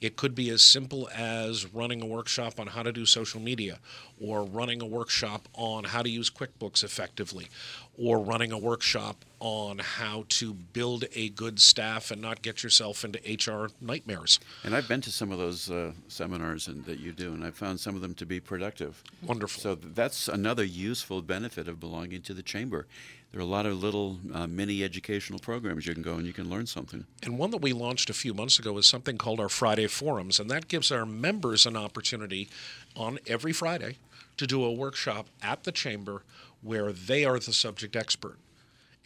It could be as simple as running a workshop on how to do social media, or running a workshop on how to use QuickBooks effectively, or running a workshop on how to build a good staff and not get yourself into HR nightmares.
And I've been to some of those uh, seminars and, that you do, and I've found some of them to be productive.
Wonderful.
So that's another useful benefit of belonging to the chamber. There are a lot of little uh, mini educational programs you can go and you can learn something.
And one that we launched a few months ago is something called our Friday Forums, and that gives our members an opportunity on every Friday to do a workshop at the chamber where they are the subject expert.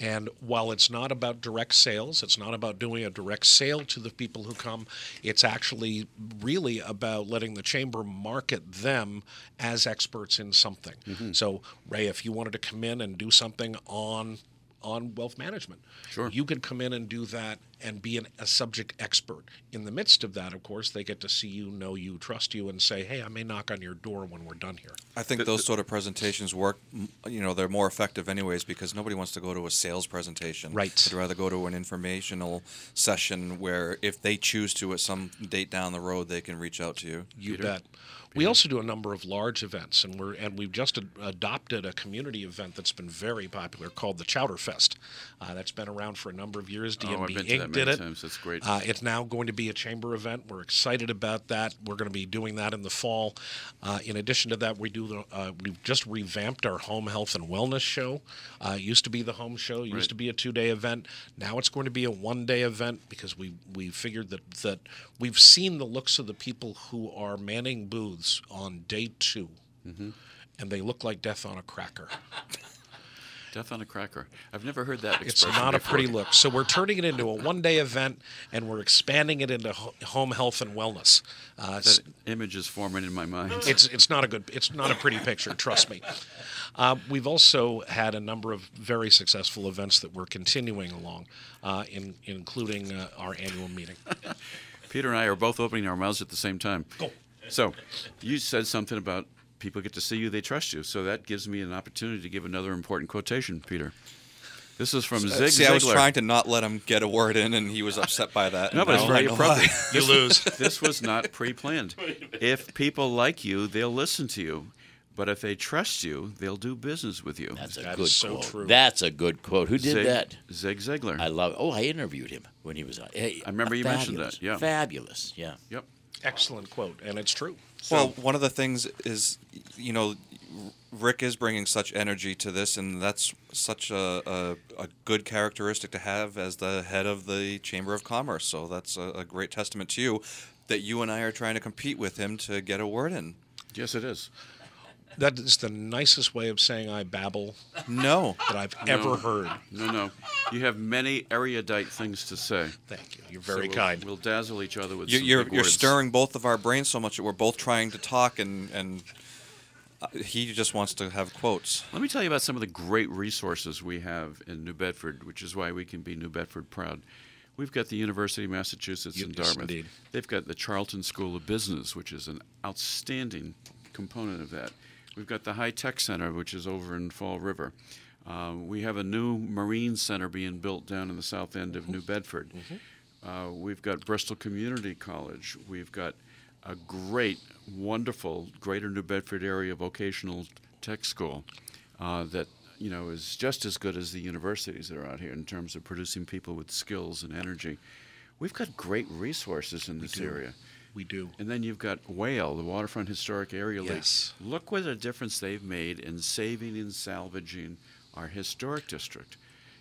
And while it's not about direct sales, it's not about doing a direct sale to the people who come, it's actually really about letting the chamber market them as experts in something. Mm-hmm. So, Ray, if you wanted to come in and do something on on wealth management,
Sure.
you can come in and do that and be an, a subject expert. In the midst of that, of course, they get to see you, know you, trust you, and say, "Hey, I may knock on your door when we're done here."
I think those sort of presentations work. You know, they're more effective anyways because nobody wants to go to a sales presentation.
Right.
They'd rather go to an informational session where, if they choose to, at some date down the road, they can reach out to you.
You bet. We also do a number of large events, and we're and we've just ad- adopted a community event that's been very popular called the Chowder Fest. Uh, that's been around for a number of years.
Oh, I've been to
Inc.
that
did it.
times. That's great.
Uh, it's now going to be a chamber event. We're excited about that. We're going to be doing that in the fall. Uh, in addition to that, we do the uh, we've just revamped our home health and wellness show. Uh, it used to be the home show. It used
Right.
to be a two day event. Now it's going to be a one day event because we we figured that that we've seen the looks of the people who are manning booths on day 2
Mm-hmm.
and they look like death on a cracker.
Death on a cracker. I've never heard that
It's not a pretty look. So we're turning it into a one-day event, and we're expanding it into ho- home health and wellness. Uh,
That image is forming in my mind.
it's it's not a good it's not a pretty picture trust me uh, we've also had a number of very successful events that we're continuing along uh, in, including uh, our annual meeting
Peter and I are both opening our mouths at the same time.
Go.
So, you said something about people get to see you, they trust you. So that gives me an opportunity to give another important quotation, Peter. This is from uh, Zig
See, I was trying to not let him get a word in, and he was upset by that.
no, but it's
Now
very appropriate.
why.
you lose
this was not pre-planned. If people like you, they'll listen to you. But if they trust you, they'll do business with you.
That's a
That
good
is so
quote.
true.
That's a good quote. Who did
Zig,
that?
Zig Ziglar.
I love. It. Oh, I interviewed him when he was on. Hey,
I remember you mentioned that, yeah.
fabulous. Yeah.
yep.
Excellent quote and it's true
Well, one of the things is, you know, Rick is bringing such energy to this, and that's such a, a, a, good characteristic to have as the head of the Chamber of Commerce. So that's a, a great testament to you that you and I are trying to compete with him to get a word in.
Yes, it is.
That is the nicest way of saying I babble
No.
that I've ever heard.
No, no. You have many erudite things to say.
Thank you. You're very
So we'll-
kind.
We'll dazzle each other with
You're,
some
you're,
big
you're
words.
stirring both of our brains so much that we're both trying to talk, and, and uh, he just wants to have quotes.
Let me tell you about some of the great resources we have in New Bedford, which is why we can be New Bedford proud. We've got the University of Massachusetts in
Yes,
Dartmouth.
indeed.
They've got the Charlton School of Business, which is an outstanding component of that. We've got the High Tech Center, which is over in Fall River. Um, we have a new Marine Center being built down in the south end of New Bedford. Uh, we've got Bristol Community College. We've got a great, wonderful Greater New Bedford area vocational tech school uh, that you know is just as good as the universities that are out here in terms of producing people with skills and energy. We've got great resources in this
do.
area.
We do.
And then you've got Whale, the Waterfront Historic Area
Yes.
Lake. Look what a difference they've made in saving and salvaging our historic district.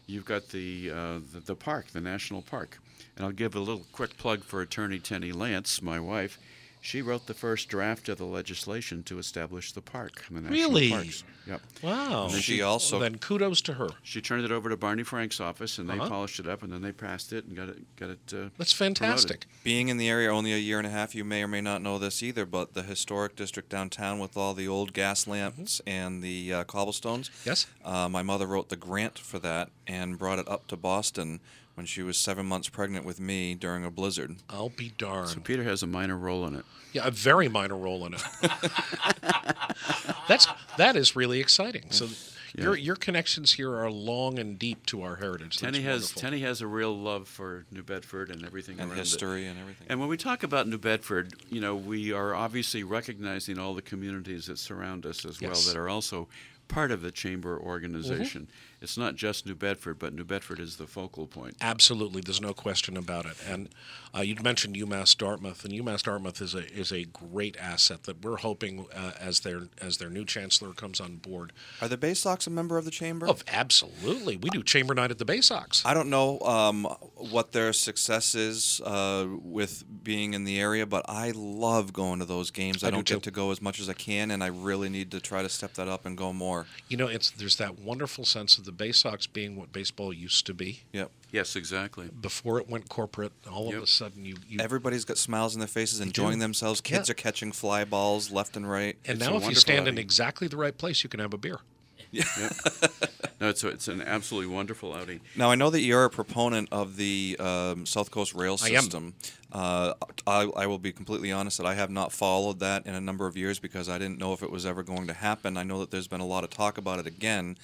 You've got the, uh, the the park, the national park, and I'll give a little quick plug for Attorney Tenny Lance, my wife. She wrote the first draft of the legislation to establish the park, the national
Really?
parks. Yep.
Wow.
And then she also-
Well, then kudos to her.
She turned it over to Barney Frank's office, and they
Uh-huh.
polished it up, and then they passed it and got it got it. Uh,
That's fantastic.
Being in the area only a year and a half, you may or may not know this either, but the historic district downtown with all the old gas lamps and the uh, cobblestones.
Yes?
Uh, my mother wrote the grant for that and brought it up to Boston when she was seven months pregnant with me during a blizzard.
I'll be darned.
so Peter has a minor role in it.
Yeah, a very minor role in it. That's that is really exciting. So your your connections here are long and deep to our heritage. That's
Tenny has
wonderful.
Tenny has a real love for New Bedford and everything
And
around it.
history and everything.
And when we talk about New Bedford, you know, we are obviously recognizing all the communities that surround us as well that are also part of the chamber organization. Mm-hmm. It's not just New Bedford, but New Bedford is the focal point.
Absolutely, there's no question about it. And uh, you mentioned UMass Dartmouth, and UMass Dartmouth is a is a great asset that we're hoping uh, as their as their new chancellor comes on board.
Are the Bay Sox a member of the chamber?
Oh, absolutely, we do chamber night at the Bay Sox.
I don't know um, what their success is uh, with being in the area, but I love going to those games. I,
I do
don't get
too.
to go as much as I can, and I really need to try to step that up and go more.
You know, it's there's that wonderful sense of the Bay Sox being what baseball used to be
Yep.
Yes, exactly.
before it went corporate. All of a sudden, you, you
Everybody's got smiles on their faces, enjoying themselves. Kids
Yeah.
are catching fly balls left and right.
and
It's
now if you
wonderful
stand in exactly the right place, you can have a beer. Yeah.
No, it's, a, it's an absolutely wonderful outing.
Now I know that you're a proponent of the um, South Coast Rail system.
I am.
system. Uh, I, I will be completely honest that I have not followed that in a number of years because I didn't know if it was ever going to happen. I know that there's been a lot of talk about it again.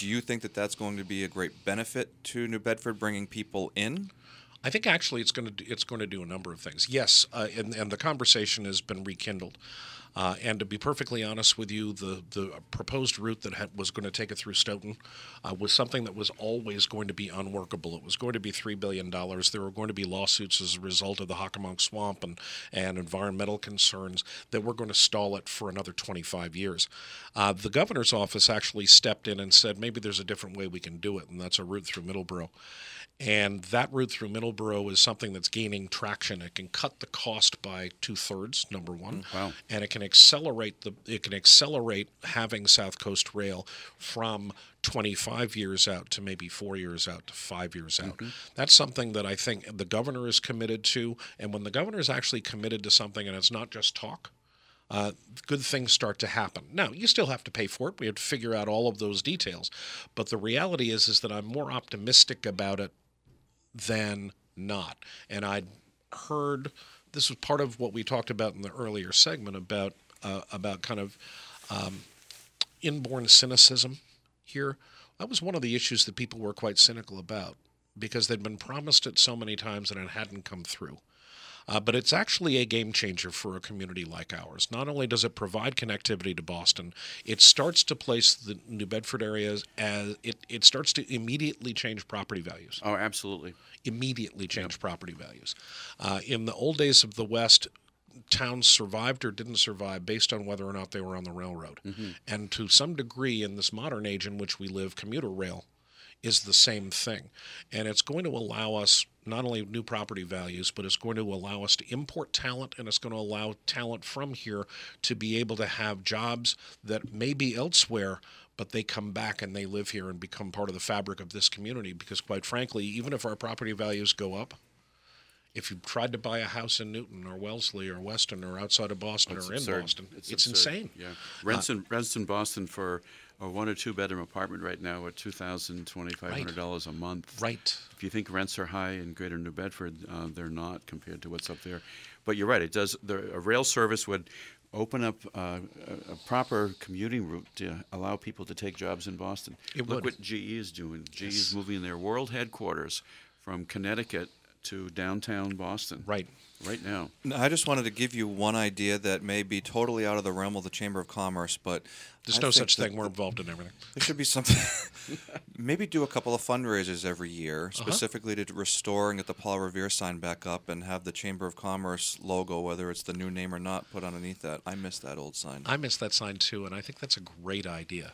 Do you think that that's going to be a great benefit to New Bedford, bringing people in?
I think actually it's going to do, it's going to do a number of things. Yes, uh, and, and the conversation has been rekindled. Uh, and to be perfectly honest with you, the, the proposed route that had, was going to take it through Stoughton uh, was something that was always going to be unworkable. It was going to be $3 billion. There were going to be lawsuits as a result of the Hockomock Swamp and, and environmental concerns that were going to stall it for another 25 years. Uh, the governor's office actually stepped in and said maybe there's a different way we can do it, and that's a route through Middleborough. And that route through Middleborough is something that's gaining traction. It can cut the cost by two thirds, number one.
Wow.
And it can accelerate the it can accelerate having South Coast Rail from 25 years out to maybe four years out to five years out. That's something that I think the governor is committed to. And when the governor is actually committed to something and it's not just talk, uh, good things start to happen. Now, you still have to pay for it. We have to figure out all of those details. But the reality is, is that I'm more optimistic about it than not. And I'd heard this was part of what we talked about in the earlier segment about uh, about kind of um, inborn cynicism here. That was one of the issues that people were quite cynical about because they'd been promised it so many times and it hadn't come through. Uh, but it's actually a game changer for a community like ours. Not only does it provide connectivity to Boston, it starts to place the New Bedford areas as it, it starts to immediately change property values
Oh, absolutely.
immediately change property values. Uh, in the old days of the West, towns survived or didn't survive based on whether or not they were on the railroad. Mm-hmm. And to some degree, in this modern age in which we live, commuter rail is the same thing. And it's going to allow us not only new property values, but it's going to allow us to import talent and it's going to allow talent from here to be able to have jobs that may be elsewhere, but they come back and they live here and become part of the fabric of this community. Because, quite frankly, even if our property values go up, if you tried to buy a house in Newton or Wellesley or Weston or outside of Boston
It's
or
absurd.
in Boston,
It's
it's, insane.
Yeah, rents uh, in rents in Boston for a one or two bedroom apartment right now at two thousand twenty five hundred dollars a month.
Right.
If you think rents are high in Greater New Bedford, uh, they're not compared to what's up there. But you're right; it does. The, a rail service would open up uh, a, a proper commuting route to allow people to take jobs in Boston.
It
Look
would.
what GE is doing. GE is moving their world headquarters from Connecticut to downtown Boston.
Right.
Right now.
No, I just wanted to give you one idea that may be totally out of the realm of the Chamber of Commerce, but
There's
I
no such thing. We're involved in everything.
There should be something. maybe do a couple of fundraisers every year,
Uh-huh.
specifically to restore and get the Paul Revere sign back up, and have the Chamber of Commerce logo, whether it's the new name or not, put underneath that. I miss that old sign.
I miss that sign too, and I think that's a great idea.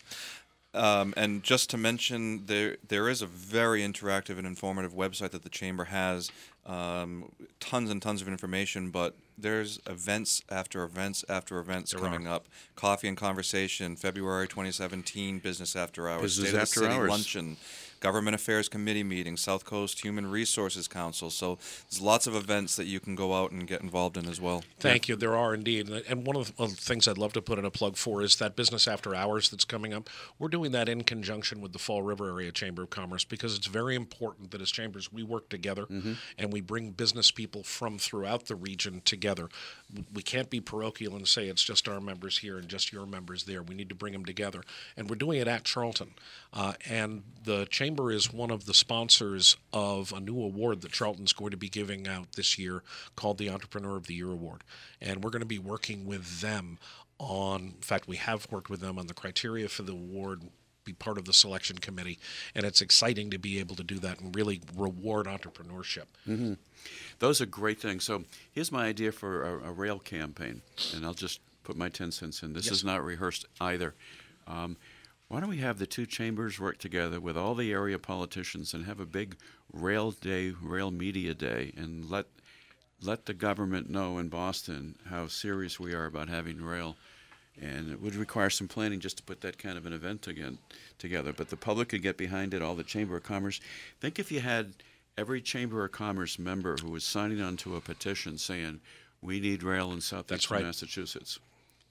Um, and just to mention, there there is a very interactive and informative website that the chamber has. Um, tons and tons of information, but there's events after events after events
There
coming
are.
up. Coffee and Conversation, February 2017, Business After Hours,
Business
State
After
of the City
Hours.
Luncheon, Government Affairs Committee meeting, South Coast Human Resources Council. So there's lots of events that you can go out and get involved in as well.
Thank you. There are indeed. And one of the things I'd love to put in a plug for is that business after hours that's coming up. We're doing that in conjunction with the Fall River Area Chamber of Commerce because it's very important that as chambers we work together mm-hmm. and we bring business people from throughout the region together. We can't be parochial and say it's just our members here and just your members there. We need to bring them together. And we're doing it at Charlton. Uh, and the chamber is one of the sponsors of a new award that Charlton's going to be giving out this year called the Entrepreneur of the Year Award. And we're going to be working with them on, in fact, we have worked with them on the criteria for the award, be part of the selection committee. And it's exciting to be able to do that and really reward entrepreneurship.
Those are great things. So here's my idea for a, a rail campaign, and I'll just put my 10 cents in. This
Yes.
is not rehearsed either. Um, why don't we have the two chambers work together with all the area politicians and have a big rail day, rail media day, and let let the government know in Boston how serious we are about having rail. And it would require some planning just to put that kind of an event again together. But the public could get behind it, all the Chamber of Commerce. Think if you had every Chamber of Commerce member who was signing on to a petition saying, we need rail in southeastern
right.
Massachusetts.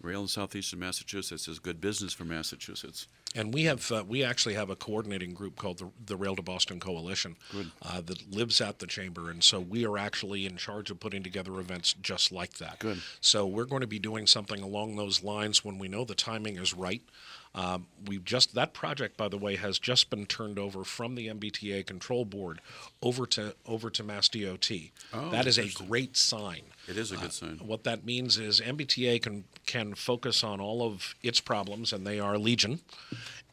Rail in southeastern Massachusetts is good business for Massachusetts.
And we have uh, we actually have a coordinating group called the, the Rail to Boston Coalition uh, that lives at the chamber, and so we are actually in charge of putting together events just like that.
Good.
So we're going to be doing something along those lines when we know the timing is right. Um, we've just that project, by the way, has just been turned over from the MBTA control board over to over to Mass DOT.
Oh,
that is a great sign.
It is a good sign.
What that means is MBTA can can focus on all of its problems, and they are legion,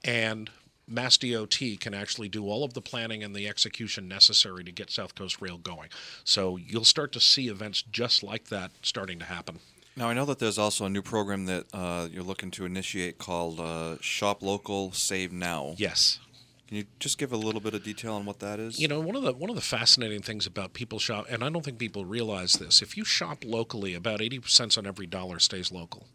and Mass DOT can actually do all of the planning and the execution necessary to get South Coast Rail going. So you'll start to see events just like that starting to happen.
Now I know that there's also a new program that uh, you're looking to initiate called uh, Shop Local, Save Now.
Yes.
Can you just give a little bit of detail on what that is?
You know, one of the one of the fascinating things about people shop, and I don't think people realize this. If you shop locally, about eighty cents on every dollar stays local.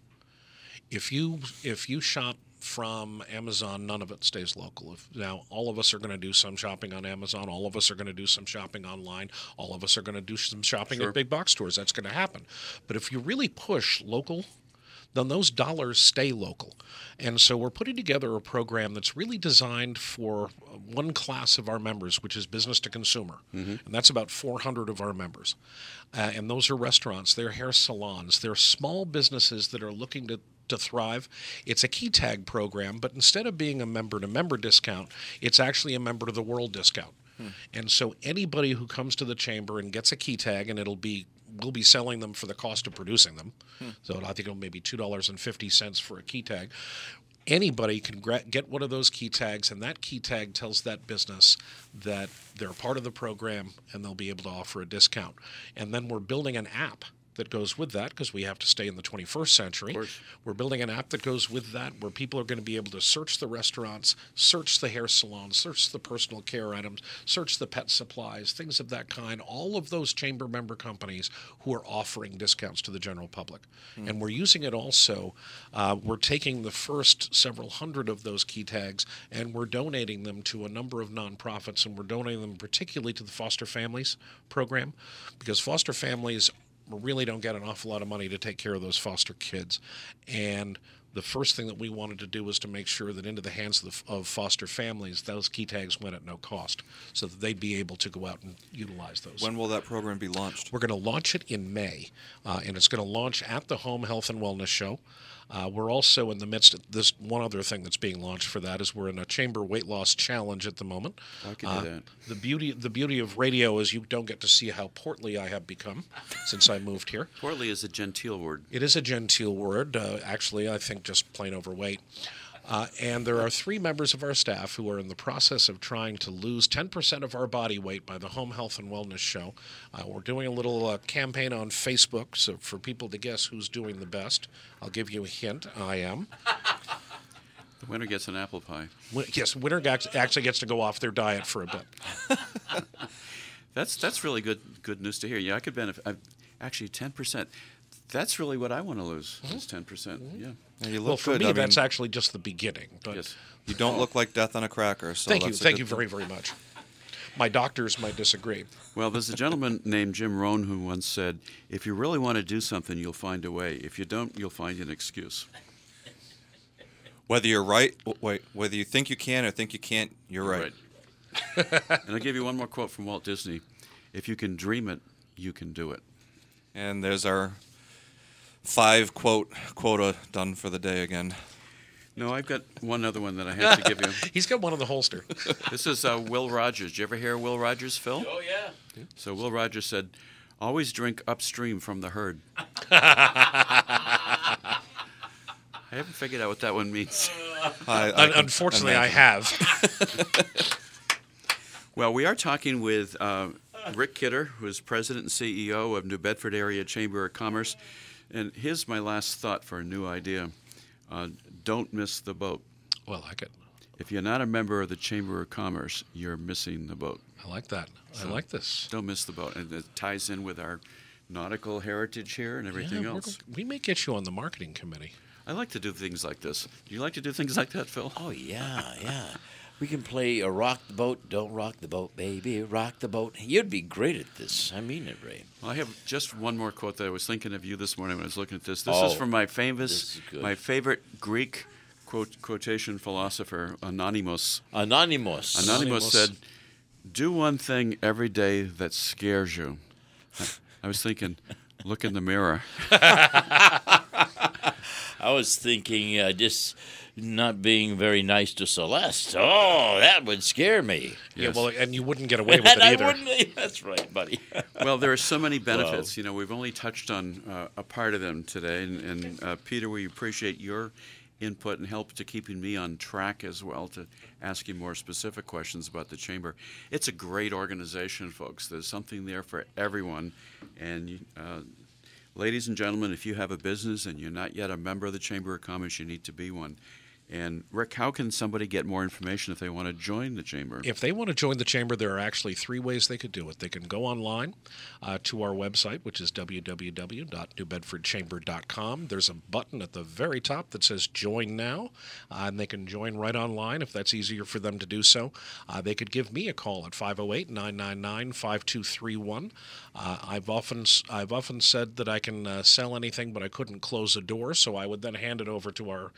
If you if you shop from Amazon, none of it stays local. If, now, all of us are going to do some shopping on Amazon. All of us are going to do some shopping online. All of us are going to do some shopping
Sure.
at big box stores. That's going to happen. But if you really push local, then those dollars stay local. And so we're putting together a program that's really designed for uh, one class of our members, which is business to consumer. And that's about 400 of our members. Uh, and those are restaurants, they're hair salons, they're small businesses that are looking to to thrive. It's a key tag program, but instead of being a member to member discount, it's actually a member to the world discount. Hmm. And so anybody who comes to the chamber and gets a key tag, and it'll be we'll be selling them for the cost of producing them. Hmm. So I think it'll maybe two dollars and fifty cents for a key tag. Anybody can get one of those key tags, and that key tag tells that business that they're part of the program and they'll be able to offer a discount. And then we're building an app that goes with that because we have to stay in the 21st century. We're building an app that goes with that where people are going to be able to search the restaurants, search the hair salons, search the personal care items, search the pet supplies, things of that kind. All of those chamber member companies who are offering discounts to the general public. Mm. And we're using it also, uh, we're taking the first several hundred of those key tags and we're donating them to a number of nonprofits and we're donating them particularly to the foster families program because foster families really don't get an awful lot of money to take care of those foster kids. And the first thing that we wanted to do was to make sure that into the hands of, the, of, foster families, those key tags went at no cost, so that they'd be able to go out and utilize those.
When will that program be launched?
We're going to launch it in May, uh, and it's going to launch at the Home Health and Wellness Show. Uh, we're also in the midst of this one other thing that's being launched for that is we're in a chamber weight loss challenge at the moment.
I can uh, do that.
The beauty the beauty of radio is you don't get to see how portly I have become since I moved here.
Portly is a genteel word.
It is a genteel word. Uh, actually, I think just plain overweight. Uh, and there are three members of our staff who are in the process of trying to lose 10% of our body weight by the Home Health and Wellness Show. Uh, we're doing a little uh, campaign on Facebook so for people to guess who's doing the best. I'll give you a hint. I am.
The winner gets an apple pie.
Yes, winner actually gets to go off their diet for a bit.
that's that's really good good news to hear. Yeah, I could benefit. I, actually, ten percent that's really what I want to lose mm-hmm. is ten percent. Mm-hmm. Yeah.
And you look well, for good. me, I that's mean, actually just the beginning. But yes.
you don't look like death on a cracker. So
thank you, thank you very, very much. My doctors might disagree.
Well, there's a gentleman named Jim Rohn who once said, "If you really want to do something, you'll find a way. If you don't, you'll find an excuse."
Whether you're right, wait, whether you think you can or think you can't, you're, you're right.
right. and I'll give you one more quote from Walt Disney: "If you can dream it, you can do it."
And there's our five quote quota done for the day again.
No, I've got one other one that I have to give you.
He's got one in the holster.
this is uh, Will Rogers. Did you ever hear Will Rogers, Phil?
Oh yeah.
So Will Rogers said, "Always drink upstream from the herd." I haven't figured out what that one means.
I, I Unfortunately, I have.
well, we are talking with uh, Rick Kidder, who is president and CEO of New Bedford Area Chamber of Commerce. And here's my last thought for a new idea uh, don't miss the boat.
Well, I like it.
If you're not a member of the Chamber of Commerce, you're missing the boat.
I like that. So I like this.
Don't miss the boat. And it ties in with our nautical heritage here and everything
yeah,
else.
We may get you on the marketing committee.
I like to do things like this. Do you like to do things like that, Phil?
Oh, yeah, yeah. We can play a rock the boat, don't rock the boat, baby, rock the boat. You'd be great at this. I mean it, Ray.
Well, I have just one more quote that I was thinking of you this morning when I was looking at this. This oh, is from my famous, my favorite Greek quote, quotation philosopher, Anonymous.
Anonymous.
Anonymous said, "Do one thing every day that scares you." I was thinking, look in the mirror.
I was thinking, uh, just not being very nice to Celeste. Oh, that would scare me.
Yes. Yeah, well, and you wouldn't get away with it either.
Wouldn't, that's right, buddy.
well, there are so many benefits. You know, we've only touched on uh, a part of them today, and, and uh, Peter, we appreciate your input and help to keeping me on track as well to ask you more specific questions about the chamber. It's a great organization, folks. There's something there for everyone, and. Uh, ladies and gentlemen, if you have a business and you're not yet a member of the Chamber of Commerce, you need to be one. And Rick, how can somebody get more information if they want to join the chamber?
If they want to join the chamber, there are actually three ways they could do it. They can go online uh, to our website, which is www.newbedfordchamber.com. There's a button at the very top that says Join Now, uh, and they can join right online if that's easier for them to do so. Uh, they could give me a call at 508 999 5231. Uh, I've often I've often said that I can uh, sell anything, but I couldn't close a door, so I would then hand it over to our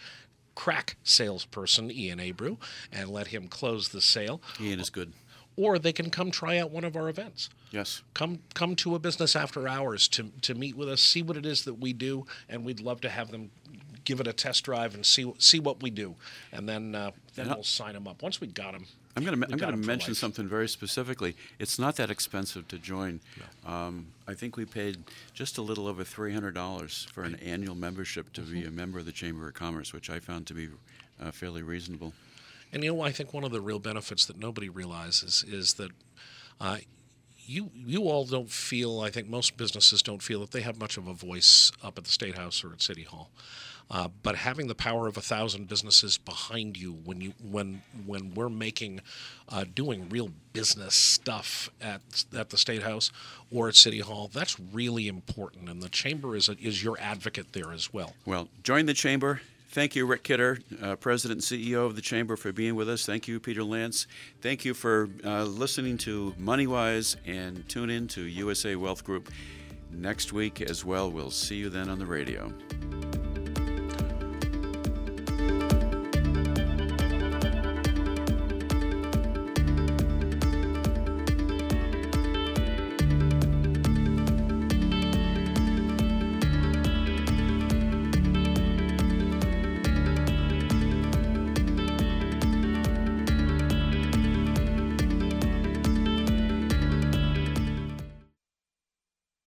crack salesperson, Ian Abreu, and let him close the sale.
Ian is good.
Or they can come try out one of our events.
Yes.
Come come to a business after hours to, to meet with us, see what it is that we do, and we'd love to have them give it a test drive and see see what we do, and then uh, then we'll sign them up. Once we got them,
I'm going to I'm going to mention something very specifically. It's not that expensive to join. No. Um, I think we paid just a little over three hundred dollars for an annual membership to mm-hmm. be a member of the Chamber of Commerce, which I found to be uh, fairly reasonable.
And you know, I think one of the real benefits that nobody realizes is that uh, you you all don't feel. I think most businesses don't feel that they have much of a voice up at the state house or at city hall. Uh, but having the power of a thousand businesses behind you when you when when we're making uh, doing real business stuff at at the state house or at city hall, that's really important. And the chamber is a, is your advocate there as well.
Well, join the chamber. Thank you, Rick Kidder, uh, President and CEO of the Chamber, for being with us. Thank you, Peter Lance. Thank you for uh, listening to MoneyWise and tune in to USA Wealth Group next week as well. We'll see you then on the radio.